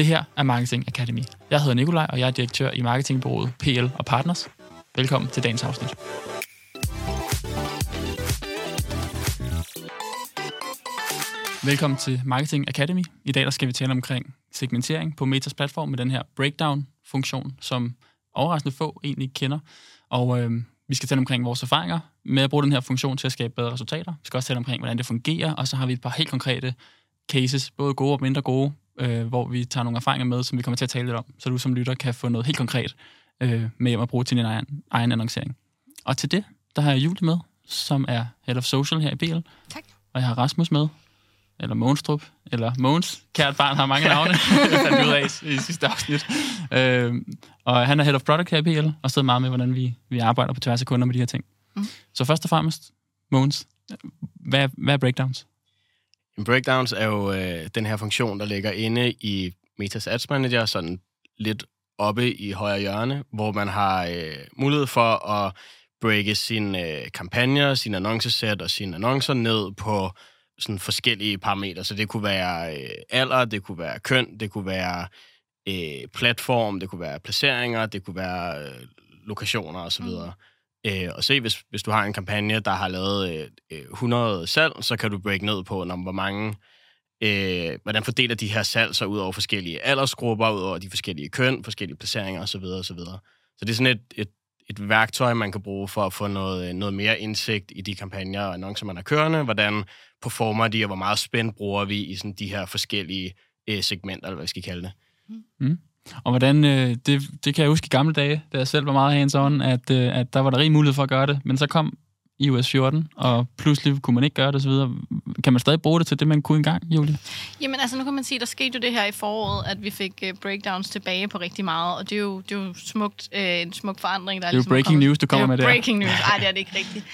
Det her er Marketing Academy. Jeg hedder Nikolaj, og jeg er direktør i marketingbureauet PL og Partners. Velkommen til dagens afsnit. Velkommen til Marketing Academy. I dag der skal vi tale omkring segmentering på Metas platform med den her breakdown-funktion, som overraskende få egentlig kender. Og øh, vi skal tale omkring vores erfaringer med at bruge den her funktion til at skabe bedre resultater. Vi skal også tale omkring, hvordan det fungerer, og så har vi et par helt konkrete cases, både gode og mindre gode, øh, hvor vi tager nogle erfaringer med, som vi kommer til at tale lidt om, så du som lytter kan få noget helt konkret øh, med hjem at bruge til din egen, egen annoncering. Og til det, der har jeg Julie med, som er Head of Social her i BL. Tak. Og jeg har Rasmus med, eller Mogenstrup, eller Mogens. Kært barn har mange navne, det fandt ud af i sidste afsnit. Øh, og han er Head of Product her i BL, og sidder meget med, hvordan vi, vi arbejder på tværs af kunder med de her ting. Mm. Så først og fremmest, Mogens, hvad, hvad er breakdowns? Breakdowns er jo øh, den her funktion, der ligger inde i Metas Ads Manager, sådan lidt oppe i højre hjørne, hvor man har øh, mulighed for at breake sine øh, kampagner, sine annoncesæt og sine annoncer ned på sådan forskellige parametre. Så det kunne være øh, alder, det kunne være køn, det kunne være øh, platform, det kunne være placeringer, det kunne være øh, lokationer osv. Mm. Øh, og se, hvis, hvis du har en kampagne, der har lavet øh, 100 salg, så kan du break ned på, når, hvor mange, øh, hvordan fordeler de her salg sig ud over forskellige aldersgrupper, ud over de forskellige køn, forskellige placeringer osv. osv. Så det er sådan et, et, et værktøj, man kan bruge for at få noget, noget mere indsigt i de kampagner og annoncer, man har kørende. Hvordan performer de, og hvor meget spændt bruger vi i sådan de her forskellige øh, segmenter, eller hvad vi skal kalde det. Mm. Og hvordan, øh, det, det kan jeg huske i gamle dage, da jeg selv var meget hands-on, at, øh, at der var der rig mulighed for at gøre det, men så kom iOS 14, og pludselig kunne man ikke gøre det osv. Kan man stadig bruge det til det, man kunne engang, Julie? Jamen altså, nu kan man sige, der skete jo det her i foråret, at vi fik uh, breakdowns tilbage på rigtig meget, og det er jo, det er jo smukt, uh, en smuk forandring, der er Det er ligesom breaking news, du kommer med der. breaking news. Ej, det er det ikke rigtigt.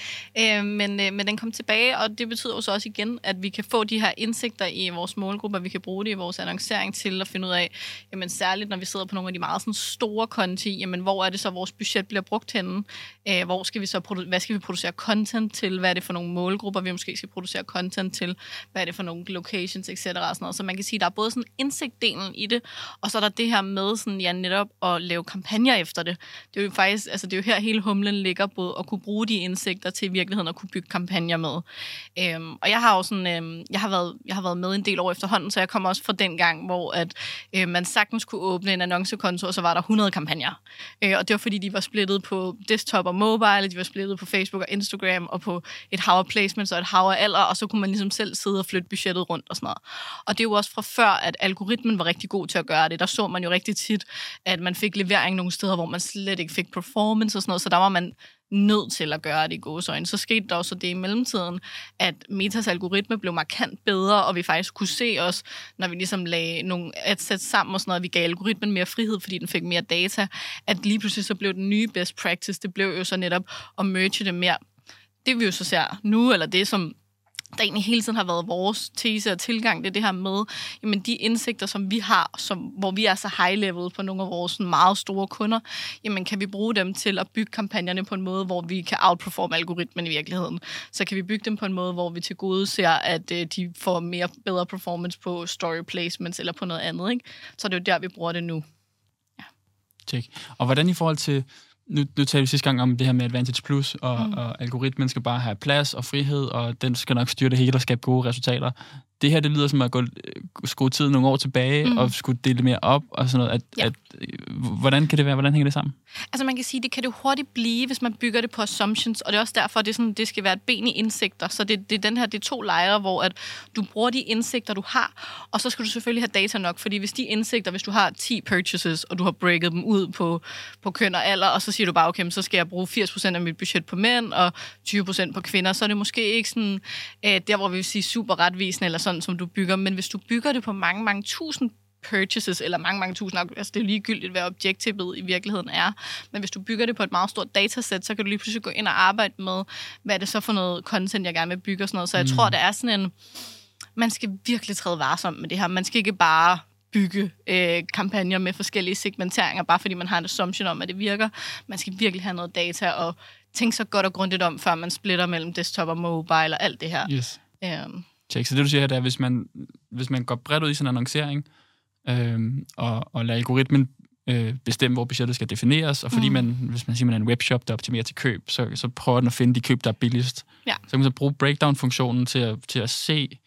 Uh, men, uh, men den kom tilbage, og det betyder jo så også igen, at vi kan få de her indsigter i vores målgrupper, vi kan bruge det i vores annoncering til at finde ud af, jamen særligt når vi sidder på nogle af de meget sådan, store konti, jamen hvor er det så, vores budget bliver brugt henne? Uh, hvor skal vi så, produ- hvad skal vi producere content til, hvad er det for nogle målgrupper, vi måske skal producere content til, hvad er det for nogle locations, etc. Og sådan noget. Så man kan sige, der er både sådan indsigtdelen i det, og så er der det her med sådan, ja, netop at lave kampagner efter det. Det er jo faktisk, altså det er jo her hele humlen ligger, både at kunne bruge de indsigter til i virkeligheden at kunne bygge kampagner med. Øhm, og jeg har jo sådan, øhm, jeg har, været, jeg har været med en del år efterhånden, så jeg kommer også fra den gang, hvor at, øh, man sagtens kunne åbne en annoncekonto, og så var der 100 kampagner. Øh, og det var fordi, de var splittet på desktop og mobile, de var splittet på Facebook og Instagram, og på et hav af placements og et hav af alder, og så kunne man ligesom selv sidde og flytte budgettet rundt og sådan noget. Og det er jo også fra før, at algoritmen var rigtig god til at gøre det. Der så man jo rigtig tit, at man fik levering nogle steder, hvor man slet ikke fik performance og sådan noget, så der var man nødt til at gøre det i gode øjne. Så skete der også det i mellemtiden, at Metas algoritme blev markant bedre, og vi faktisk kunne se os, når vi ligesom lagde nogle adsets sammen og sådan noget, vi gav algoritmen mere frihed, fordi den fik mere data, at lige pludselig så blev den nye best practice, det blev jo så netop at merge det mere det vi jo så ser nu, eller det som der egentlig hele tiden har været vores tese og tilgang, det er det her med, jamen de indsigter, som vi har, som, hvor vi er så high-level på nogle af vores meget store kunder, jamen kan vi bruge dem til at bygge kampagnerne på en måde, hvor vi kan outperforme algoritmen i virkeligheden. Så kan vi bygge dem på en måde, hvor vi til gode ser, at øh, de får mere bedre performance på story placements eller på noget andet. Ikke? Så det er jo der, vi bruger det nu. Ja. Check. Og hvordan i forhold til nu, nu talte vi sidste gang om det her med Advantage Plus, og, mm. og algoritmen skal bare have plads og frihed, og den skal nok styre det hele og skabe gode resultater det her, det lyder som at gå, skrue tiden nogle år tilbage mm. og skulle dele mere op og sådan noget. At, ja. at, hvordan kan det være? Hvordan hænger det sammen? Altså man kan sige, det kan det hurtigt blive, hvis man bygger det på assumptions, og det er også derfor, det, er sådan, det skal være et ben i indsigter. Så det, det er den her, det er to lejre, hvor at du bruger de indsigter, du har, og så skal du selvfølgelig have data nok, fordi hvis de indsigter, hvis du har 10 purchases, og du har breaket dem ud på, på køn og alder, og så siger du bare, okay, så skal jeg bruge 80% af mit budget på mænd, og 20% på kvinder, så er det måske ikke sådan, øh, der hvor vi vil sige super retvisende, eller sådan, som du bygger. Men hvis du bygger det på mange, mange tusind purchases, eller mange, mange tusind, altså det er jo ligegyldigt, hvad objektivet i virkeligheden er. Men hvis du bygger det på et meget stort datasæt, så kan du lige pludselig gå ind og arbejde med, hvad er det så for noget content, jeg gerne vil bygge og sådan noget. Så jeg mm. tror, det er sådan en, man skal virkelig træde varsom med det her. Man skal ikke bare bygge øh, kampagner med forskellige segmenteringer, bare fordi man har en assumption om, at det virker. Man skal virkelig have noget data og tænke så godt og grundigt om, før man splitter mellem desktop og mobile og alt det her. Yes. Um, Check. Så det, du siger her, det er, hvis man, hvis man går bredt ud i sin annoncering, øhm, og, og lade algoritmen øh, bestemme, hvor budgettet skal defineres, og fordi mm. man, hvis man siger, man er en webshop, der optimerer til køb, så, så prøver den at finde de køb, der er billigst. Ja. Så kan man så bruge breakdown-funktionen til at, til at se,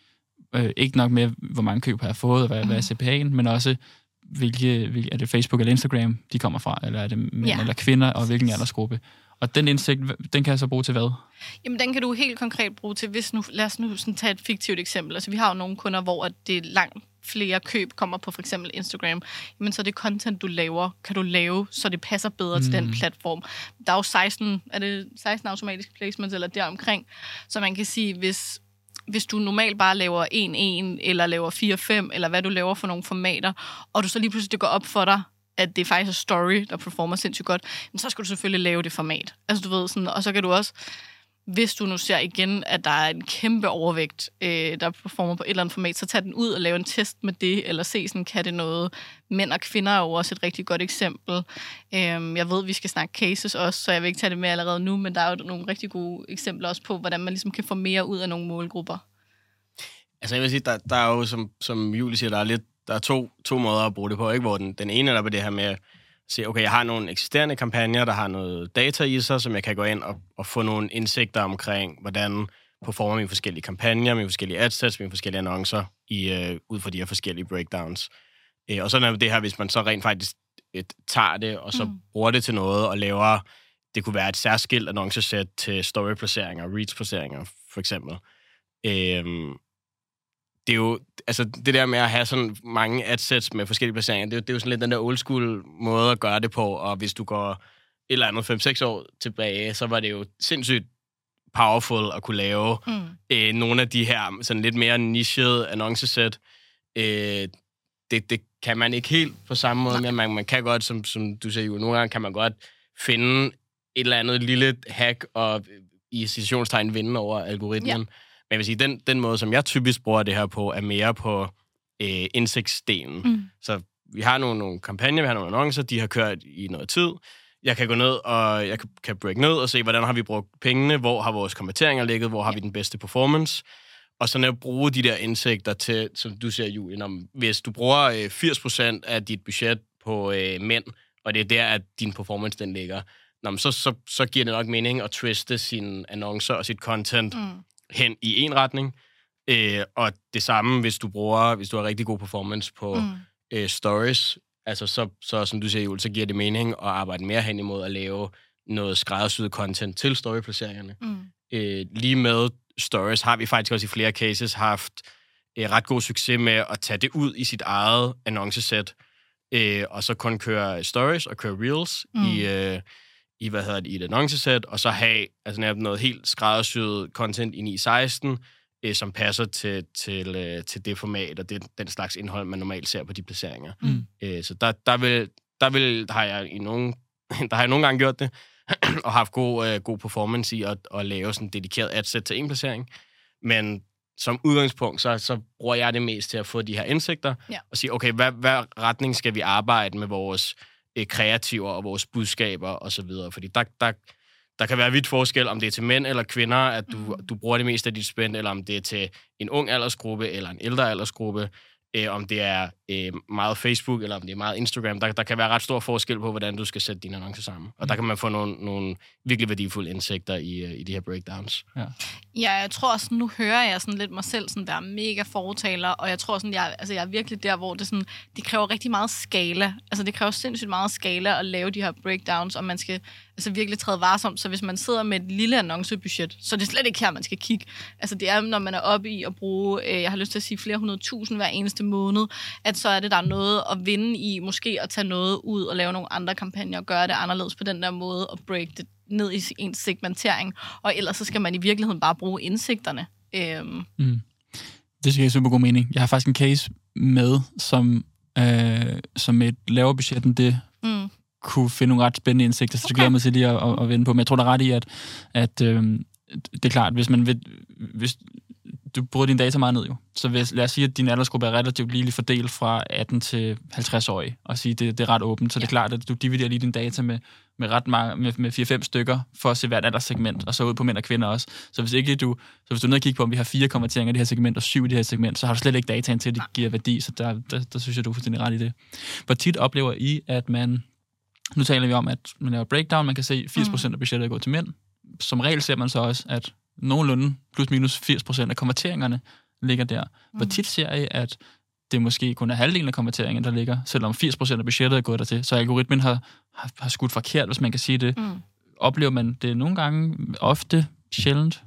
øh, ikke nok med, hvor mange køb har jeg fået, og hvad, mm. hvad er CPA'en, men også, hvilke, hvilke, er det Facebook eller Instagram, de kommer fra, eller er det mænd Ja. eller kvinder, og hvilken aldersgruppe. Og den indsigt, den kan jeg så bruge til hvad? Jamen, den kan du helt konkret bruge til, hvis nu, lad os nu sådan tage et fiktivt eksempel. Altså, vi har jo nogle kunder, hvor at det er langt flere køb kommer på for eksempel Instagram. Jamen, så det content, du laver, kan du lave, så det passer bedre mm. til den platform. Der er jo 16, er det 16 automatiske placements eller deromkring, så man kan sige, hvis hvis du normalt bare laver 1-1, eller laver 4-5, eller hvad du laver for nogle formater, og du så lige pludselig det går op for dig, at det faktisk er story, der performer sindssygt godt, men så skal du selvfølgelig lave det format. Altså du ved sådan, og så kan du også, hvis du nu ser igen, at der er en kæmpe overvægt, øh, der performer på et eller andet format, så tag den ud og lave en test med det, eller se sådan, kan det noget. Mænd og kvinder er jo også et rigtig godt eksempel. Øhm, jeg ved, vi skal snakke cases også, så jeg vil ikke tage det med allerede nu, men der er jo nogle rigtig gode eksempler også på, hvordan man ligesom kan få mere ud af nogle målgrupper. Altså jeg vil sige, der, der er jo, som, som Julie siger, der er, lidt, der er to, to måder at bruge det på, ikke? hvor den, den ene er der på det her med at sige, okay, jeg har nogle eksisterende kampagner, der har noget data i sig, som jeg kan gå ind og, og få nogle indsigter omkring, hvordan performer mine forskellige kampagner, mine forskellige adsets, mine forskellige annoncer, i, øh, ud fra de her forskellige breakdowns. Øh, og sådan er det her, hvis man så rent faktisk øh, tager det, og så mm. bruger det til noget, og laver, det kunne være et særskilt annoncesæt til story-placeringer, reach-placeringer, for eksempel. Øh, det er jo, altså det der med at have sådan mange adsets med forskellige placeringer, det er, jo- det er jo sådan lidt den der old school måde at gøre det på, og hvis du går et eller andet 5-6 år tilbage, så var det jo sindssygt powerful at kunne lave Mm. øh, nogle af de her sådan lidt mere nichede annoncesæt. Øh, det, det kan man ikke helt på samme måde, men man, man kan godt, som, som du siger jo, nogle gange kan man godt finde et eller andet lille hack og i situationstegn vinde over algoritmen. Ja. Men jeg vil sige, den, den måde, som jeg typisk bruger det her på, er mere på øh, indsigtsdelen. Mm. Så vi har nogle, nogle kampagner, vi har nogle annoncer, de har kørt i noget tid. Jeg kan gå ned, og jeg kan, break ned og se, hvordan har vi brugt pengene, hvor har vores konverteringer ligget, hvor har vi den bedste performance. Og så at bruge de der indsigter til, som du siger, Julie, om, hvis du bruger øh, 80% af dit budget på øh, mænd, og det er der, at din performance den ligger, nå, så, så, så giver det nok mening at twiste sine annoncer og sit content Mm. Hen i en retning. Øh, og det samme, hvis du bruger, hvis du har rigtig god performance på Mm. øh, stories, altså så, så som du siger, Jule, så giver det mening at arbejde mere hen imod at lave noget skræddersyet content til storyplaceringerne. Mm. Øh, lige med stories har vi faktisk også i flere cases haft øh, ret god succes med at tage det ud i sit eget annoncesæt, øh, og så kun køre stories og køre reels mm. i, øh, i, hvad hedder det, i et annoncesæt, og så have altså, noget helt skræddersyet content i 916, øh, som passer til, til, øh, til det format og det, den slags indhold, man normalt ser på de placeringer. Mm. Øh, så der, der, vil, der, vil, der har jeg i nogle, der har jeg nogle gange gjort det, og haft god, øh, god performance i at, at lave sådan en dedikeret adset til en placering. Men som udgangspunkt, så, så bruger jeg det mest til at få de her indsigter, Ja. og sige, okay, hvad, hvad retning skal vi arbejde med vores øh, kreativer og vores budskaber og så videre. Fordi der, der, der kan være vidt forskel, om det er til mænd eller kvinder, at du, Mhm. du bruger det meste af dit spænd, eller om det er til en ung aldersgruppe eller en ældre aldersgruppe, øh, om det er øh, meget Facebook, eller om det er meget Instagram. Der, der kan være ret stor forskel på, hvordan du skal sætte dine annoncer sammen. Og der kan man få nogle, nogle virkelig værdifulde indsigter i, øh, i de her breakdowns. Ja, jeg tror også, nu hører jeg sådan lidt mig selv sådan være mega fortaler, og jeg tror sådan, jeg, altså jeg er virkelig der, hvor det, sådan, det kræver rigtig meget skala. Altså det kræver sindssygt meget skala at lave de her breakdowns, og man skal altså virkelig træde varsomt. Så hvis man sidder med et lille annoncebudget, så er det slet ikke her, man skal kigge. Altså det er, når man er oppe i at bruge, øh, jeg har lyst til at sige flere hundrede tusind hver eneste måned, at så er det, der er noget at vinde i, måske at tage noget ud og lave nogle andre kampagner og gøre det anderledes på den der måde og break det ned i ens segmentering. Og ellers så skal man i virkeligheden bare bruge indsigterne. Øhm, Mm. Det skal jeg super god mening. Jeg har faktisk en case med, som, øh, som et lavere budget end det, kunne finde nogle ret spændende indsigter, så det Okay. glæder mig til lige at, at, at vende på. Men jeg tror, der er ret i, at, at øh, det er klart, hvis man vil, hvis du bruger dine data meget ned jo. Så hvis, lad os sige, at din aldersgruppe er relativt ligeligt fordelt fra 18 til 50 år, og sige, det, det er ret åbent. Så ja. det er klart, at du dividerer lige dine data med, med ret mange, med, med 4-5 stykker, for at se hvert andet segment, og så ud på mænd og kvinder også. Så hvis ikke du, så hvis du er nede og kigge på, om vi har fire konverteringer i det her segment, og syv i det her segment, så har du slet ikke dataen til, at det giver værdi, så der, der, der synes jeg, du er fuldstændig ret i det. Hvor tit oplever I, at man, nu taler vi om, at man laver breakdown, man kan se 80% af budgettet går til mænd. Som regel ser man så også, at nogenlunde plus minus 80% af konverteringerne ligger der. Hvor tit ser I, at det måske kun er halvdelen af konverteringen, der ligger, selvom 80% af budgettet er gået dertil. Så algoritmen har, har, har skudt forkert, hvis man kan sige det. Mm. Oplever man det nogle gange, ofte, sjældent?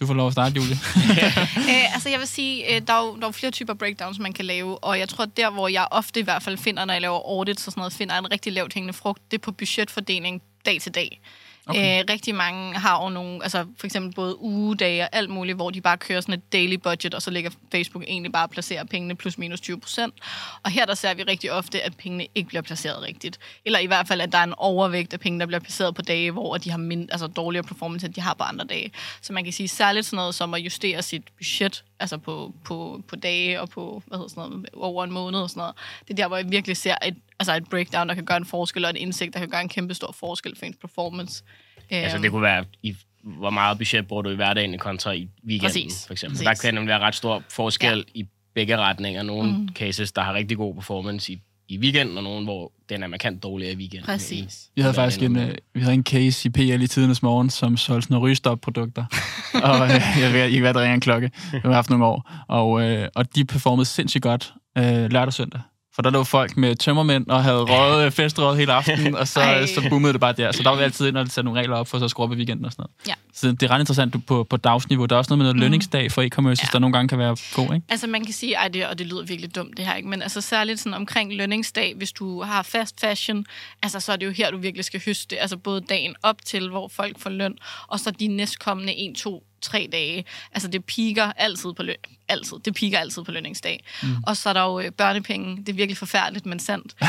Du får lov at starte, Julie. øh, altså, jeg vil sige, øh, der, er jo, der er flere typer breakdowns, man kan lave, og jeg tror, at der, hvor jeg ofte i hvert fald finder, når jeg laver audits og sådan noget, finder en rigtig lavt hængende frugt, det er på budgetfordeling dag til dag. Okay. Æ, øh, rigtig mange har jo nogle, altså for eksempel både ugedage og alt muligt, hvor de bare kører sådan et daily budget, og så ligger Facebook egentlig bare og placerer pengene plus minus 20 procent. Og her der ser vi rigtig ofte, at pengene ikke bliver placeret rigtigt. Eller i hvert fald, at der er en overvægt af penge, der bliver placeret på dage, hvor de har mind, altså dårligere performance, end de har på andre dage. Så man kan sige særligt sådan noget som at justere sit budget, altså på, på, på dage og på, hvad hedder sådan noget, over en måned og sådan noget. Det er der, hvor jeg virkelig ser et, altså et breakdown, der kan gøre en forskel, og en indsigt, der kan gøre en kæmpe stor forskel for ens performance. Altså det kunne være, i, hvor meget budget bruger du i hverdagen kontra i weekenden, Præcis. for eksempel. Præcis. Der kan nemlig være ret stor forskel ja. i begge retninger. Nogle mm. cases, der har rigtig god performance i, i weekenden, og nogle, hvor den er markant dårligere i weekenden. Præcis. Vi havde faktisk en, uh, vi havde en case i PL i tidernes morgen, som solgte sådan rygestop-produkter. og uh, jeg ved ikke, hvad der ringer en klokke. Det har haft nogle år. Og, uh, og de performede sindssygt godt uh, lørdag og søndag. For der lå folk med tømmermænd og havde røget, festrøget hele aftenen, og så, så boomede det bare der. Så der var vi altid ind og sætte nogle regler op for så at skrue op i weekenden og sådan noget. Ja. Så det er ret interessant på, på dagsniveau. Der er også noget med noget mm. lønningsdag for e-commerce, ja. der nogle gange kan være god, ikke? Altså man kan sige, ej, det, og det lyder virkelig dumt det her, ikke? men altså særligt sådan omkring lønningsdag, hvis du har fast fashion, altså så er det jo her, du virkelig skal høste, altså både dagen op til, hvor folk får løn, og så de næstkommende 1, 2, tre dage. Altså det piker altid på løn, altid. Det piker altid på lønningsdag. Mm. Og så er der jo øh, børnepenge. Det er virkelig forfærdeligt, men sandt. øh,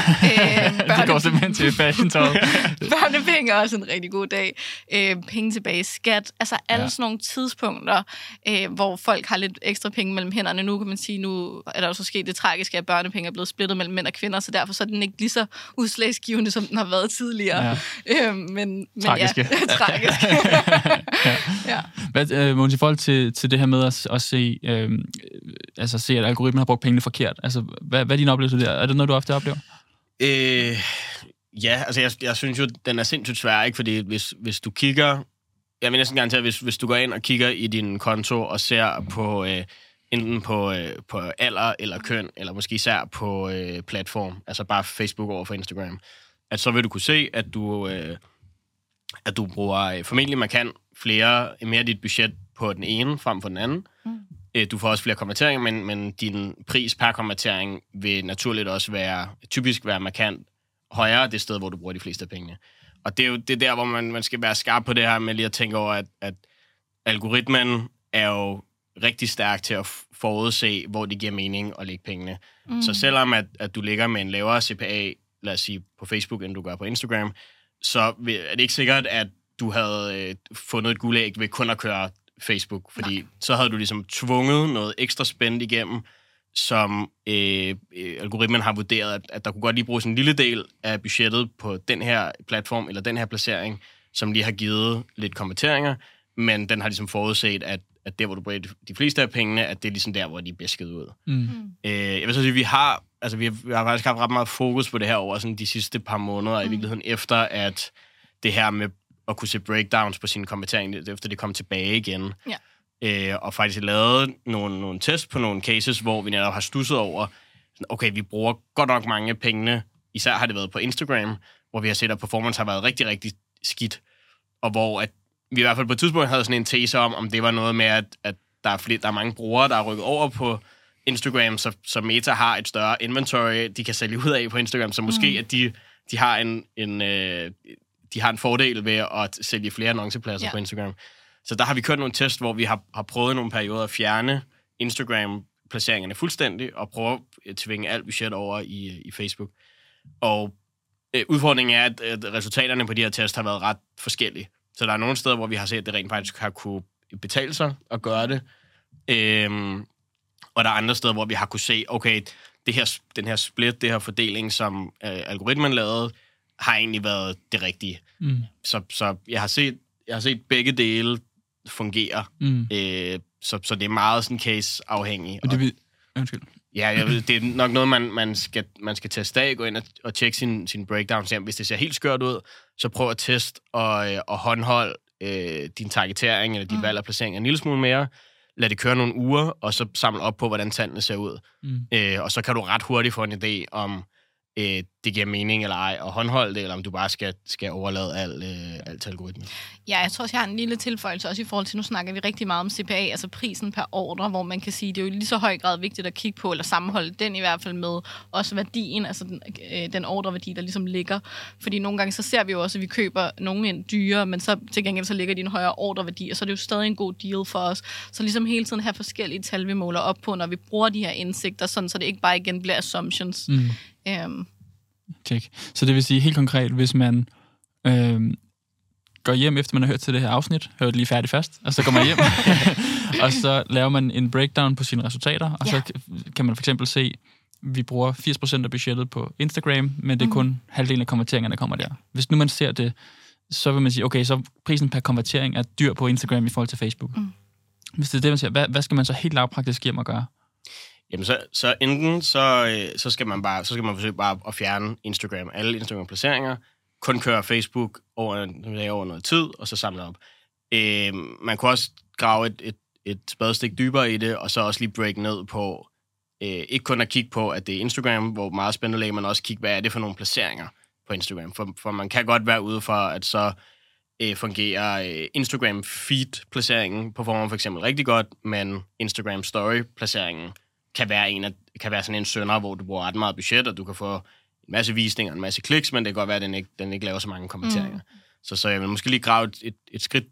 børne... det går simpelthen til fashion børnepenge er også en rigtig god dag. Øh, penge tilbage skat. Altså alle ja. sådan nogle tidspunkter, øh, hvor folk har lidt ekstra penge mellem hænderne. Nu kan man sige, nu er der jo så sket det tragiske, at børnepenge er blevet splittet mellem mænd og kvinder, så derfor så er den ikke lige så udslagsgivende, som den har været tidligere. Ja. Øh, men, men tragiske. Ja, tragisk. ja. ja. Hvad, øh, Måns, i forhold til, til det her med at, at se, øh, altså se, at algoritmen har brugt pengene forkert, altså, hvad, hvad er din oplevelse der? Er det noget, du ofte oplever? Øh, ja, altså jeg, jeg synes jo, den er sindssygt svær, ikke? Fordi hvis, hvis du kigger... Jeg vil næsten gerne til, hvis, hvis du går ind og kigger i din konto og ser på... Øh, enten på, øh, på alder eller køn, eller måske især på øh, platform, altså bare Facebook over for Instagram, at så vil du kunne se, at du, øh, at du bruger øh, formentlig markant flere, mere dit budget på den ene frem for den anden. Mm. Øh, du får også flere konverteringer, men, men din pris per konvertering vil naturligt også være, typisk være markant højere det sted, hvor du bruger de fleste af pengene. Og det er jo det er der, hvor man, man skal være skarp på det her med lige at tænke over, at, at algoritmen er jo rigtig stærk til at forudse, hvor det giver mening at lægge pengene. Mm. Så selvom at, at du ligger med en lavere CPA, lad os sige på Facebook, end du gør på Instagram, så er det ikke sikkert, at du havde øh, fundet et guldæg ved kun at køre Facebook, fordi Nej. så havde du ligesom tvunget noget ekstra spændt igennem, som øh, øh, algoritmen har vurderet, at, at der kunne godt lige bruges en lille del af budgettet på den her platform, eller den her placering, som lige har givet lidt kommenteringer, men den har ligesom forudset, at, at der, hvor du bruger de fleste af pengene, at det er ligesom der, hvor de er bæsket ud. Mm. mm. Øh, jeg vil så sige, vi har, altså, vi har, vi har faktisk haft ret meget fokus på det her over sådan de sidste par måneder, mm. i virkeligheden efter, at det her med at kunne se breakdowns på sine konverteringer, efter det kom tilbage igen. Ja. Øh, og faktisk lavet nogle, nogle tests på nogle cases, hvor vi netop har stusset over, okay, vi bruger godt nok mange penge, især har det været på Instagram, hvor vi har set, at performance har været rigtig, rigtig skidt, og hvor at vi i hvert fald på et tidspunkt havde sådan en tese om, om det var noget med, at, at der, er flere, der er mange brugere, der er rykket over på Instagram, så, så Meta har et større inventory, de kan sælge ud af på Instagram, så måske mm. at de, de har en, en, øh, de har en fordel ved at sælge flere annoncepladser ja. på Instagram. Så der har vi kørt nogle test, hvor vi har, har prøvet nogle perioder at fjerne Instagram-placeringerne fuldstændig, og prøve at tvinge alt budget over i, i Facebook. Og øh, udfordringen er, at, at resultaterne på de her test har været ret forskellige. Så der er nogle steder, hvor vi har set, at det rent faktisk har kunne betale sig at gøre det. Øhm, og der er andre steder, hvor vi har kunne se, okay, det her, den her split, det her fordeling, som øh, algoritmen lavede, har egentlig været det rigtige. Mm. Så, så jeg, har set, jeg har set begge dele fungere. Mm. Øh, så, så det er meget sådan case-afhængig. Og det vil... Undskyld. Ja, jeg ved, det er nok noget, man, man, skal, man skal teste af, gå ind og, og tjekke sin, sin breakdown. Så hvis det ser helt skørt ud, så prøv at teste og, øh, og håndhold øh, din targetering eller dit mm. valg af placering en lille smule mere. Lad det køre nogle uger, og så samle op på, hvordan tallene ser ud. Mm. Øh, og så kan du ret hurtigt få en idé om, øh, det giver mening eller ej at håndholde det, eller om du bare skal, skal overlade alt, øh, alt til algoritmen. Ja, jeg tror også, jeg har en lille tilføjelse også i forhold til, nu snakker vi rigtig meget om CPA, altså prisen per ordre, hvor man kan sige, det er jo lige så høj grad vigtigt at kigge på, eller sammenholde den i hvert fald med også værdien, altså den, øh, den ordreværdi, der ligesom ligger. Fordi nogle gange så ser vi jo også, at vi køber nogen ind dyre, men så til gengæld så ligger de en højere ordreværdi, og så er det jo stadig en god deal for os. Så ligesom hele tiden have forskellige tal, vi måler op på, når vi bruger de her indsigter, sådan så det ikke bare igen bliver assumptions. Mm. Øhm, Check. Så det vil sige helt konkret, hvis man øh, går hjem, efter man har hørt til det her afsnit, hører det lige færdigt først, og så går man hjem, og så laver man en breakdown på sine resultater, og Ja. så kan man for eksempel se, vi bruger 80% af budgettet på Instagram, men det er kun halvdelen af konverteringerne, der kommer der. Hvis nu man ser det, så vil man sige, okay, så prisen per konvertering er dyr på Instagram i forhold til Facebook. Mm. Hvis det er det, man siger, hvad, hvad skal man så helt lavpraktisk hjem og gøre? Jamen, så, så enten så, øh, så, skal man bare, så skal man forsøge bare at fjerne Instagram, alle Instagram-placeringer, kun køre Facebook over, over noget tid, og så samle op. Øh, man kunne også grave et, et, et spadestik dybere i det, og så også lige break ned på, øh, ikke kun at kigge på, at det er Instagram, hvor meget spændende lægger, men også kigge, hvad er det for nogle placeringer på Instagram. For, for man kan godt være ude for, at så øh, fungerer øh, Instagram feed-placeringen på form for eksempel rigtig godt, men Instagram story-placeringen kan være, en af, kan være sådan en sønder, hvor du bruger ret meget budget, og du kan få en masse visninger, en masse kliks, men det kan godt være, at den ikke, den ikke laver så mange kommenteringer. Mm. Så, så jeg vil måske lige grave et, et, et skridt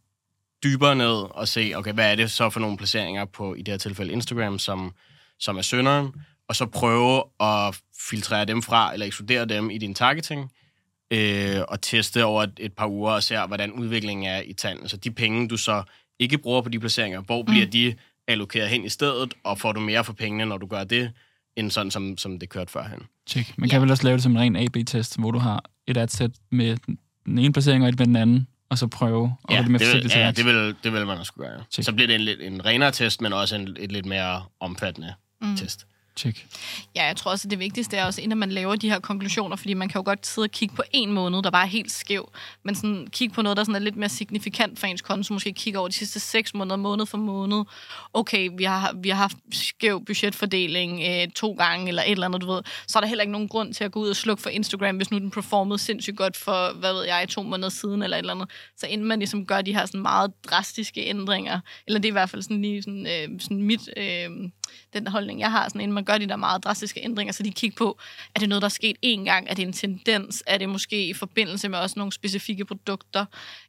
dybere ned og se, okay, hvad er det så for nogle placeringer på, i det her tilfælde Instagram, som, som er sønderen, og så prøve at filtrere dem fra, eller ekskludere dem i din targeting, øh, og teste over et, et par uger og se, hvordan udviklingen er i tallene. Så de penge, du så ikke bruger på de placeringer, hvor bliver de allokeret hen i stedet, og får du mere for pengene, når du gør det, end sådan, som, som det kørte førhen. Check. Man kan vel også lave det som en ren A-B-test, hvor du har et adsæt med den ene placering og et med den anden, og så prøve at Ja, ja, det med det vil, ja, ja, det vil, det vil man også skulle gøre. Check. Så bliver det en, lidt- en renere test, men også en et lidt mere omfattende mm. test. Check. Ja, jeg tror også, at det vigtigste er også, inden man laver de her konklusioner, fordi man kan jo godt sidde og kigge på en måned, der bare er helt skæv, men sådan kigge på noget, der sådan er lidt mere signifikant for ens konto, måske kigge over de sidste seks måneder, måned for måned. Okay, vi har, vi har haft skæv budgetfordeling øh, to gange, eller et eller andet, du ved. Så er der heller ikke nogen grund til at gå ud og slukke for Instagram, hvis nu den performede sindssygt godt for, hvad ved jeg, to måneder siden, eller et eller andet. Så inden man ligesom gør de her sådan meget drastiske ændringer, eller det er i hvert fald sådan lige sådan, øh, sådan mit, øh, den holdning, jeg har, sådan, inden man gør de der meget drastiske ændringer, så de kigger på, er det noget, der er sket én gang? Er det en tendens? Er det måske i forbindelse med også nogle specifikke produkter?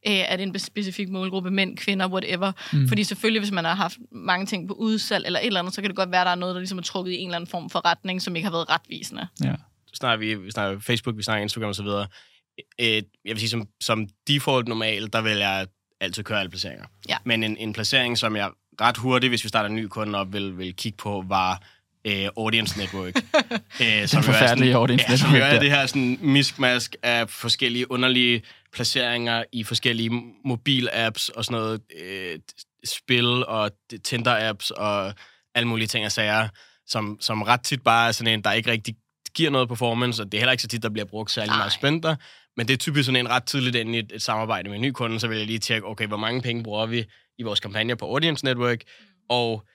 Øh, er det en specifik målgruppe, mænd, kvinder, whatever? Mm. Fordi selvfølgelig, hvis man har haft mange ting på udsalg eller et eller andet, så kan det godt være, at der er noget, der ligesom er trukket i en eller anden form for retning, som ikke har været retvisende. Ja. snakker vi, vi snakker Facebook, vi snakker Instagram osv. Øh, jeg vil sige, som, som default normal, der vil jeg altid køre alle placeringer. Ja. Men en, en placering, som jeg ret hurtigt, hvis vi starter en ny kunde op, vil, vil kigge på, var øh, Audience Network. øh, som er forfærdelige sådan- Audience ja, som jo Network, er ja. det her sådan miskmask af forskellige underlige placeringer i forskellige mobil-apps og sådan noget, øh, spil og Tinder-apps og alle mulige ting og sager, som, som ret tit bare er sådan en, der ikke rigtig giver noget performance, og det er heller ikke så tit, der bliver brugt særlig Nej. meget spændter, men det er typisk sådan en ret tidligt ind i et, et samarbejde med en ny kunde, så vil jeg lige tjekke, okay, hvor mange penge bruger vi i vores kampagner på Audience Network, og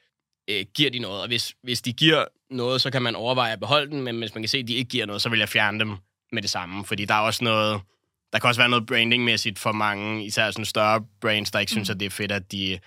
øh, giver de noget? Og hvis, hvis de giver noget, så kan man overveje at beholde den, men hvis man kan se, at de ikke giver noget, så vil jeg fjerne dem med det samme, fordi der er også noget, der kan også være noget brandingmæssigt for mange, især sådan større brands, der ikke mm. synes, at det er fedt, at de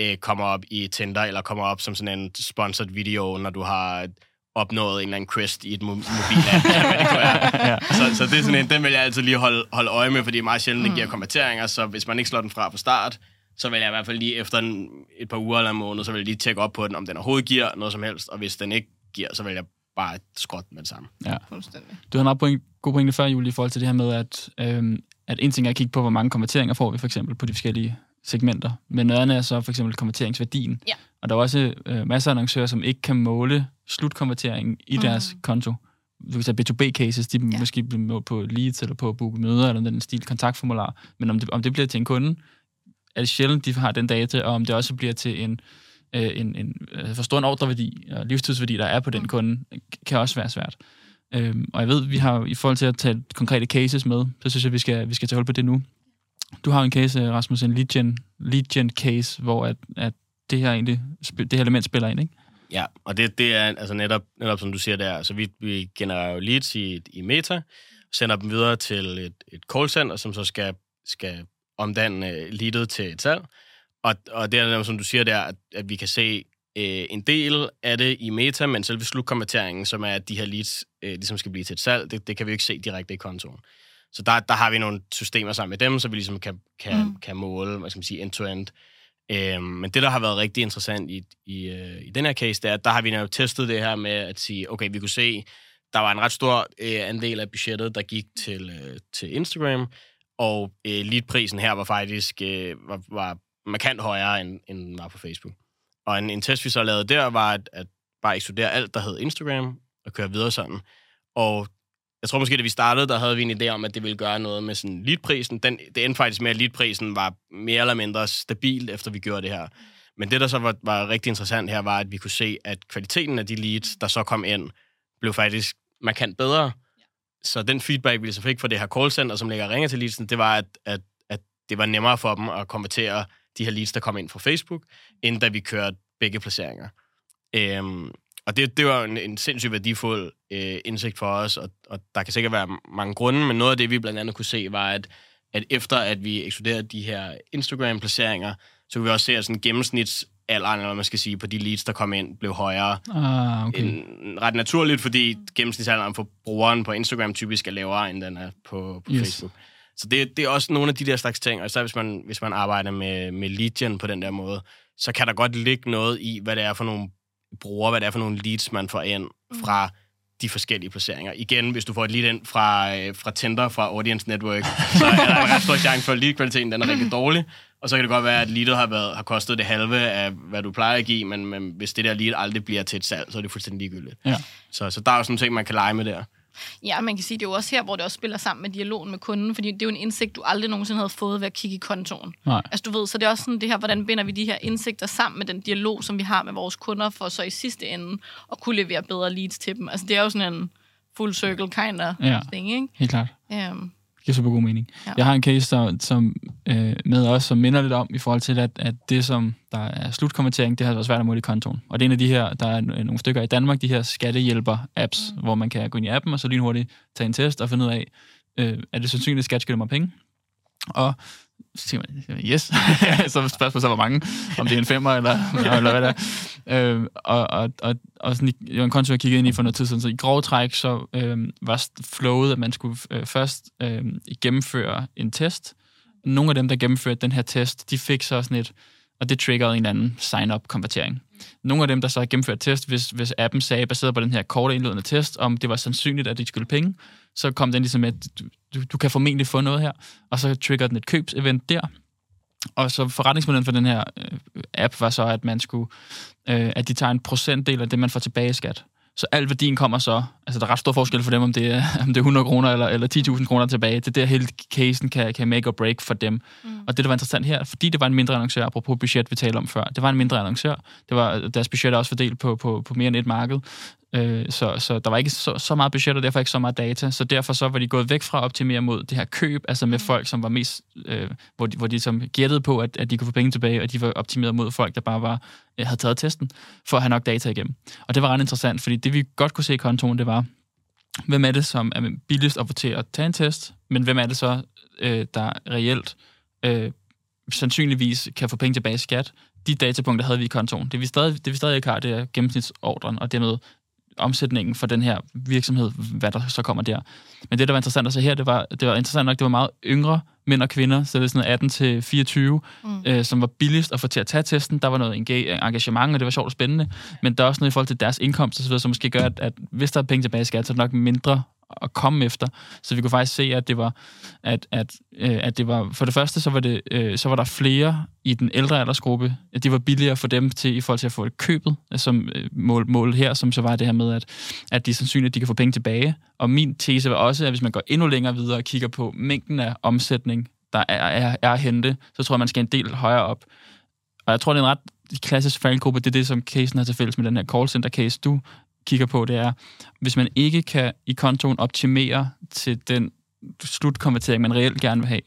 øh, kommer op i Tinder, eller kommer op som sådan en sponsored video, når du har opnået en eller anden quest i et mo- det kunne være. så, så det er sådan en, den vil jeg altid lige holde, holde øje med, fordi det er meget sjældent, den giver konverteringer, så hvis man ikke slår den fra på start, så vil jeg i hvert fald lige efter en, et par uger eller en måned, så vil jeg lige tjekke op på den, om den overhovedet giver noget som helst, og hvis den ikke giver, så vil jeg bare skrotte med det samme. ja. Fuldstændig. Du havde en meget point, god pointe før, Julie, i forhold til det her med, at, øhm, at en ting er at kigge på, hvor mange konverteringer får vi for eksempel på de forskellige segmenter, men noget andet er så for eksempel konverteringsværdien. Ja. Og der er også øh, masser af annoncører, som ikke kan måle slutkonverteringen i Mm. deres konto. du kan tage B2B-cases, de ja. måske bliver målt på leads, eller på at booke møder, eller den stil kontaktformular. Men om det, om det bliver til en kunde, er det sjældent, de har den data, og om det også bliver til en, øh, en, en øh, for stor en ordreværdi og livstidsværdi, der er på den mm. kunde, kan også være svært. Øhm, og jeg ved, vi har i forhold til at tage konkrete cases med, så synes jeg, vi skal, vi skal tage hold på det nu. Du har en case, Rasmus, en lead gen, lead gen case, hvor at, at det her egentlig, det her element spiller ind, ikke? Ja, og det, det er altså netop, netop som du siger der, altså vi, vi genererer jo leads i, i Meta, sender dem videre til et, et callcenter, som så skal, skal omdanne leadet til et salg. Og, og det er, som du siger der, at, at vi kan se øh, en del af det i Meta, men selve slutkonverteringen, som er, at de her leads øh, ligesom skal blive til et salg, det, det kan vi jo ikke se direkte i kontoen. Så der, der har vi nogle systemer sammen med dem, så vi ligesom kan, kan, mm. kan måle, hvad skal man sige, end-to-end. Øhm, men det, der har været rigtig interessant i, i, øh, i den her case, det er, at der har vi jo testet det her med at sige, okay, vi kunne se, der var en ret stor øh, andel af budgettet, der gik til, øh, til Instagram, og øh, leadprisen her var faktisk øh, var, var markant højere, end, end den var på Facebook. Og en, en test, vi så lavede der, var at, at bare ekskludere alt, der hed Instagram, og køre videre sådan. Og jeg tror måske, da vi startede, der havde vi en idé om, at det ville gøre noget med sådan leadprisen. Den, det endte faktisk med, at leadprisen var mere eller mindre stabil, efter vi gjorde det her. Men det, der så var, var rigtig interessant her, var, at vi kunne se, at kvaliteten af de leads, der så kom ind, blev faktisk markant bedre. Så den feedback, vi så fik fra det her callcenter, som ligger og ringer til leadsen, det var, at, at, at det var nemmere for dem at konvertere de her leads, der kom ind fra Facebook, end da vi kørte begge placeringer. Øhm, og det, det var en, en sindssygt værdifuld øh, indsigt for os, og, og der kan sikkert være mange grunde, men noget af det, vi blandt andet kunne se, var, at, at efter at vi ekskluderede de her Instagram-placeringer, så kunne vi også se, at sådan gennemsnitsalderen, eller hvad man skal sige, på de leads, der kom ind, blev højere. Ah, okay. en, ret naturligt, fordi gennemsnitsalderen for brugeren på Instagram typisk er lavere, end den er på, på yes. Facebook. Så det, det er også nogle af de der slags ting, og så hvis man, hvis man arbejder med, med lead på den der måde, så kan der godt ligge noget i, hvad det er for nogle brugere, hvad det er for nogle leads, man får ind fra de forskellige placeringer. Igen, hvis du får et lead ind fra, øh, fra Tinder, fra Audience Network, så er der en ret stor chance for, at lead-kvaliteten den er rigtig dårlig. Og så kan det godt være, at leadet har, været, har kostet det halve af, hvad du plejer at give, men, men hvis det der lead aldrig bliver til et salg, så er det fuldstændig ligegyldigt. Ja. Så, så der er jo sådan nogle ting, man kan lege med der. Ja, man kan sige, det er jo også her, hvor det også spiller sammen med dialogen med kunden, fordi det er jo en indsigt, du aldrig nogensinde havde fået ved at kigge i kontoen. Nej. Altså du ved, så det er også sådan det her, hvordan binder vi de her indsigter sammen med den dialog, som vi har med vores kunder, for så i sidste ende at kunne levere bedre leads til dem. Altså det er jo sådan en full circle kind of Ja. thing, ikke? Helt klart. Um, giver super god mening. Ja. Jeg har en case der, som, øh, med os, som minder lidt om, i forhold til, at, at det, som der er slutkommentering, det har været svært at måle i kontoen. Og det er en af de her, der er nogle stykker i Danmark, de her skattehjælper-apps, mm. hvor man kan gå ind i appen, og så lynhurtigt tage en test og finde ud af, øh, er det sandsynligt, at skat skylder mig penge? Og så siger man, yes. så spørgsmålet så, hvor mange, om det er en femmer, eller, eller hvad det er. Øh, og, og, og, og sådan, var en konto, jeg kiggede ind i for noget tid siden, så i grov træk, så øh, var flowet, at man skulle øh, først øh, gennemføre en test. Nogle af dem, der gennemførte den her test, de fik så sådan et, og det triggerede en eller anden sign-up-konvertering. Nogle af dem, der så har gennemført test, hvis, hvis appen sagde, baseret på den her korte indledende test, om det var sandsynligt, at de skulle penge, så kom den ligesom med, at du, du kan formentlig få noget her, og så trigger den et købsevent der. Og så forretningsmodellen for den her øh, app var så, at man skulle, øh, at de tager en procentdel af det, man får tilbage i skat. Så al værdien kommer så, altså der er ret stor forskel for dem, om det er, om det er 100 kroner eller, eller 10.000 kroner tilbage. Det er der hele casen kan, kan make or break for dem. Mm. Og det, der var interessant her, fordi det var en mindre annoncør, apropos budget, vi talte om før, det var en mindre annoncør. Det var, deres budget er også fordelt på, på, på mere end et marked. Øh, så, så der var ikke så, så meget budget, og derfor ikke så meget data. Så derfor så var de gået væk fra at optimere mod det her køb, altså med folk, som var mest, øh, hvor de, hvor de som gættede på, at, at de kunne få penge tilbage, og de var optimeret mod folk, der bare var, øh, havde taget testen, for at have nok data igennem. Og det var ret interessant, fordi det vi godt kunne se i kontoen, det var, hvem er det, som er billigst at få til at tage en test, men hvem er det så, øh, der reelt øh, sandsynligvis kan få penge tilbage i skat. De datapunkter havde vi i kontoen. Det vi stadig, det vi stadig ikke har, det er gennemsnitsordren, og dermed omsætningen for den her virksomhed, hvad der så kommer der. Men det, der var interessant at se her, det var, det var interessant nok, det var meget yngre mænd og kvinder, så det er sådan 18 til 24, mm. øh, som var billigst at få til at tage testen. Der var noget engagement, og det var sjovt og spændende. Men der er også noget i forhold til deres indkomst, så, videre, som måske gør, at, at hvis der er penge tilbage i skat, så er det nok mindre at komme efter. Så vi kunne faktisk se, at det var, at, at, øh, at det var for det første, så var, det, øh, så var der flere i den ældre aldersgruppe. At det var billigere for dem til, i forhold til at få et købet, øh, som øh, mål, mål her, som så var det her med, at, at de sandsynligt, at de kan få penge tilbage. Og min tese var også, at hvis man går endnu længere videre og kigger på mængden af omsætning, der er, er, er at hente, så tror jeg, man skal en del højere op. Og jeg tror, det er en ret klassisk faldgruppe. Det er det, som casen har til fælles med den her call center case, du kigger på, det er, hvis man ikke kan i kontoen optimere til den slutkonvertering, man reelt gerne vil have.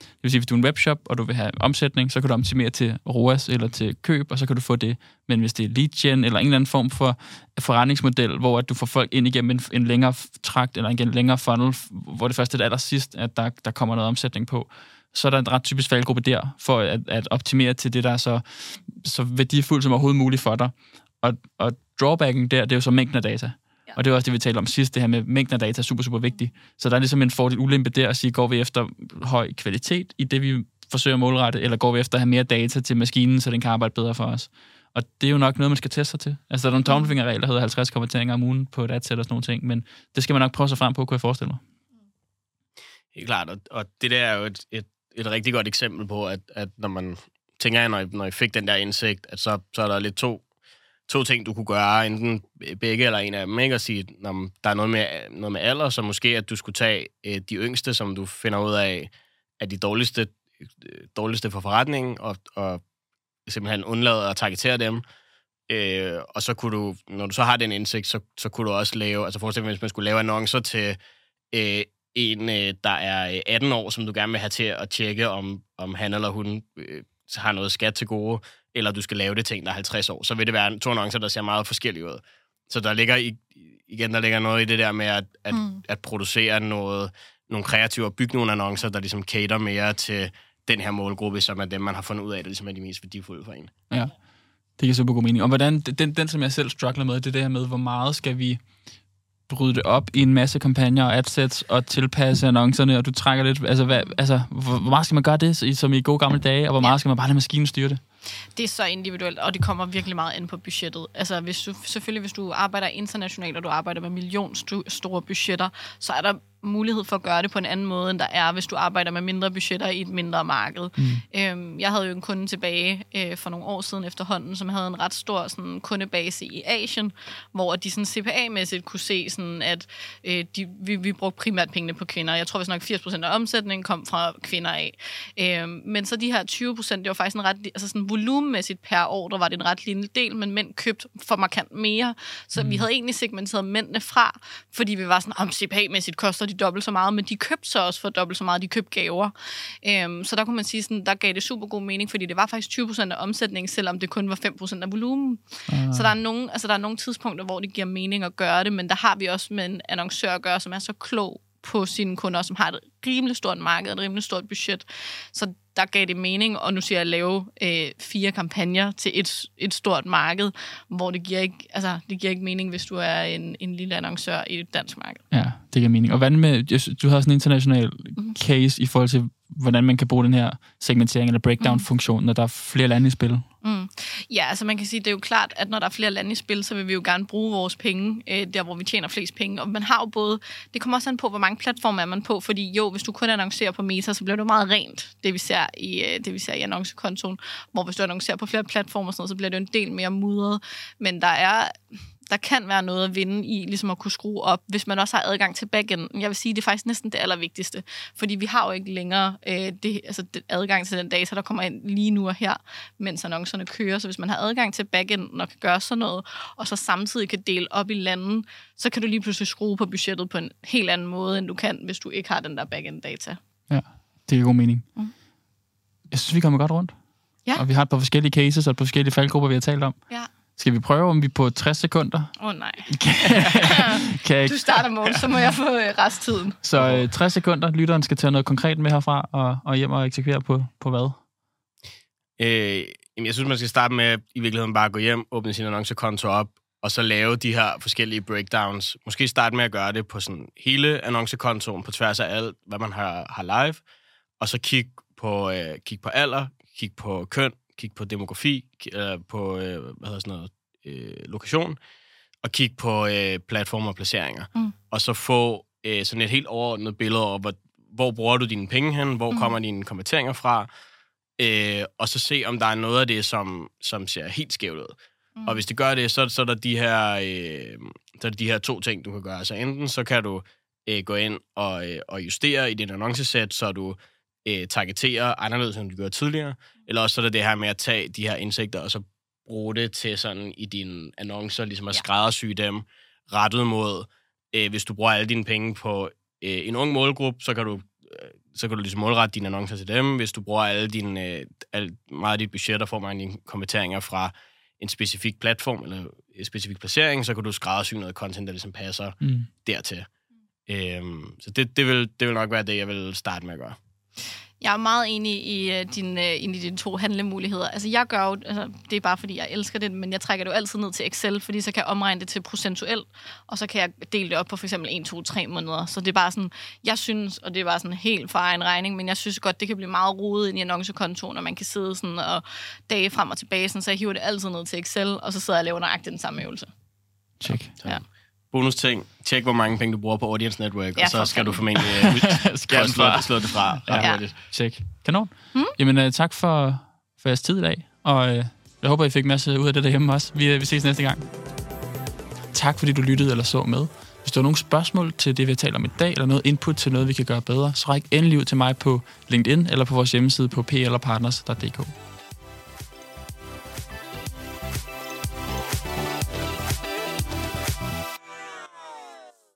Det vil sige, hvis du er en webshop, og du vil have omsætning, så kan du optimere til ROAS eller til køb, og så kan du få det. Men hvis det er lead gen eller en eller anden form for forretningsmodel, hvor at du får folk ind igennem en, en længere trakt eller en længere funnel, hvor det først er det allersidst, at der, der kommer noget omsætning på, så er der en ret typisk faldgruppe der, for at, at optimere til det, der er så, så værdifuldt som overhovedet muligt for dig. Og, og drawbacken der, det er jo så mængden af data. Ja. Og det er også det, vi talte om sidst, det her med mængden af data er super, super vigtigt. Så der er ligesom en fordel ulempe der at sige, går vi efter høj kvalitet i det, vi forsøger at målrette, eller går vi efter at have mere data til maskinen, så den kan arbejde bedre for os. Og det er jo nok noget, man skal teste sig til. Altså, der er nogle tommelfingerregler, der hedder 50 konverteringer om ugen på et adset og sådan nogle ting, men det skal man nok prøve sig frem på, kunne jeg forestille mig. Helt klart, og, og det der er jo et, et, et rigtig godt eksempel på, at, at når man tænker, når I, når I fik den der indsigt, at så, så er der lidt to to ting, du kunne gøre, enten begge eller en af dem, ikke? Og sige, at der er noget med, noget med alder, så måske, at du skulle tage øh, de yngste, som du finder ud af, er de dårligste, øh, dårligste for forretningen, og, og simpelthen undlade at targetere dem. Øh, og så kunne du, når du så har den indsigt, så, så kunne du også lave, altså forestil dig, hvis man skulle lave annoncer til øh, en, øh, der er øh, 18 år, som du gerne vil have til at tjekke, om, om han eller hun øh, har noget skat til gode, eller du skal lave det en, der er 50 år, så vil det være to annoncer, der ser meget forskellige ud. Så der ligger igen, der ligger noget i det der med at, at, mm. at producere noget, nogle kreative og bygge nogle annoncer, der ligesom cater mere til den her målgruppe, som er dem, man har fundet ud af, der ligesom er de mest værdifulde for en. Ja, det giver super god mening. Og hvordan, den, den som jeg selv struggler med, det er det her med, hvor meget skal vi bryde det op i en masse kampagner og adsets og tilpasse annoncerne, og du trækker lidt, altså, hvad, altså hvor, hvor meget skal man gøre det, som i gode gamle dage, og hvor meget skal man bare lade maskinen styre det? Det er så individuelt, og det kommer virkelig meget ind på budgettet. Altså, hvis du, selvfølgelig, hvis du arbejder internationalt, og du arbejder med millionstore budgetter, så er der mulighed for at gøre det på en anden måde, end der er, hvis du arbejder med mindre budgetter i et mindre marked. Mm. Øhm, jeg havde jo en kunde tilbage øh, for nogle år siden efterhånden, som havde en ret stor sådan, kundebase i Asien, hvor de sådan CPA-mæssigt kunne se, sådan, at øh, de, vi, vi brugte primært pengene på kvinder. Jeg tror, hvis nok 80% af omsætningen kom fra kvinder af. Øhm, men så de her 20%, det var faktisk en ret, altså sådan volumenmæssigt per år, der var det en ret lille del, men mænd købte for markant mere. Så mm. vi havde egentlig segmenteret mændene fra, fordi vi var sådan, om CPA-mæssigt koster de de dobbelt så meget, men de købte så også for dobbelt så meget, de købte gaver. Øhm, så der kunne man sige, sådan, der gav det super god mening, fordi det var faktisk 20% af omsætningen, selvom det kun var 5% af volumen. Uh. Så der er, nogle, altså, der er nogle tidspunkter, hvor det giver mening at gøre det, men der har vi også med en annoncør at gøre, som er så klog på sine kunder, som har et rimelig stort marked, et rimelig stort budget. Så der gav det mening, og nu siger jeg at lave øh, fire kampagner til et, et stort marked, hvor det giver ikke, altså, det giver ikke mening, hvis du er en, en lille annoncør i et dansk marked. Ja, det giver mening. Og hvad med, du har sådan en international mm. case i forhold til, hvordan man kan bruge den her segmentering eller breakdown-funktion, mm. når der er flere lande i spil? Mm. Ja, altså man kan sige, det er jo klart, at når der er flere lande i spil, så vil vi jo gerne bruge vores penge, øh, der hvor vi tjener flest penge. Og man har jo både, det kommer også an på, hvor mange platforme er man på, fordi jo, hvis du kun annoncerer på Meta, så bliver det meget rent, det vi ser i, øh, det vi ser i annoncekontoen. Hvor hvis du annoncerer på flere platformer, sådan noget, så bliver det en del mere mudret. Men der er, der kan være noget at vinde i, ligesom at kunne skrue op, hvis man også har adgang til backend. Jeg vil sige, det er faktisk næsten det allervigtigste, fordi vi har jo ikke længere øh, det, altså det, adgang til den data, der kommer ind lige nu og her, mens annoncerne kører. Så hvis man har adgang til backend og kan gøre sådan noget, og så samtidig kan dele op i landen, så kan du lige pludselig skrue på budgettet på en helt anden måde, end du kan, hvis du ikke har den der backend-data. Ja, det er god mening. Mm. Jeg synes, vi kommer godt rundt. Ja. Og vi har et par forskellige cases og et par forskellige faldgrupper, vi har talt om. Ja. Skal vi prøve, om vi på 60 sekunder? Åh oh, nej. kan jeg... Du starter, mål, så må jeg få øh, resttiden. Så øh, 60 sekunder, lytteren skal tage noget konkret med herfra, og, og hjem og eksekvere på, på hvad? Øh, jamen, jeg synes, man skal starte med i virkeligheden bare at gå hjem, åbne sin annoncekonto op, og så lave de her forskellige breakdowns. Måske starte med at gøre det på sådan hele annoncekontoen, på tværs af alt, hvad man har, har live, og så kig på, øh, kig på alder, kig på køn, kigge på demografi, øh, på øh, hvad hedder sådan noget, øh, lokation, og kigge på øh, platformer og placeringer. Mm. Og så få øh, sådan et helt overordnet billede over, hvor, hvor bruger du dine penge hen, hvor mm. kommer dine konverteringer fra, øh, og så se, om der er noget af det, som, som ser helt skævt ud. Mm. Og hvis det gør det, så, så er der de her, øh, så er der de her to ting, du kan gøre. Altså enten så kan du øh, gå ind og, øh, og justere i din annoncesæt, så du øh, targeterer anderledes, end du gjorde tidligere, eller også så er der det her med at tage de her indsigter, og så bruge det til sådan i dine annoncer, ligesom at ja. skræddersy dem rettet mod, øh, hvis du bruger alle dine penge på øh, en ung målgruppe, så kan du øh, så kan du ligesom målrette dine annoncer til dem. Hvis du bruger alle dine, øh, al, meget af dit budget, og får mange dine konverteringer fra en specifik platform eller en specifik placering, så kan du skræddersy noget content, der ligesom passer mm. dertil. Øhm, så det, det, vil, det vil nok være det, jeg vil starte med at gøre. Jeg er meget enig i, uh, din, uh, i dine to handlemuligheder. Altså, jeg gør jo, altså, det er bare fordi, jeg elsker det, men jeg trækker det jo altid ned til Excel, fordi så kan jeg omregne det til procentuelt, og så kan jeg dele det op på for eksempel 1, 2, 3 måneder. Så det er bare sådan, jeg synes, og det er bare sådan helt for egen regning, men jeg synes godt, det kan blive meget rodet ind i annoncekontoen, og man kan sidde sådan og dage frem og tilbage, sådan, så jeg hiver det altid ned til Excel, og så sidder jeg og laver nøjagtigt den samme øvelse. Check. Ja bonus ting. Tjek, hvor mange penge du bruger på Audience Network, ja, og så skal du formentlig uh, skal slå, det, slå det fra. Ja. ja. Tjek. Kanon. Mm. Jamen, uh, tak for, for jeres tid i dag, og uh, jeg håber, I fik en masse ud af det derhjemme også. Vi, uh, vi ses næste gang. Tak, fordi du lyttede eller så med. Hvis du har nogle spørgsmål til det, vi taler om i dag, eller noget input til noget, vi kan gøre bedre, så ræk endelig ud til mig på LinkedIn eller på vores hjemmeside på plpartners.dk.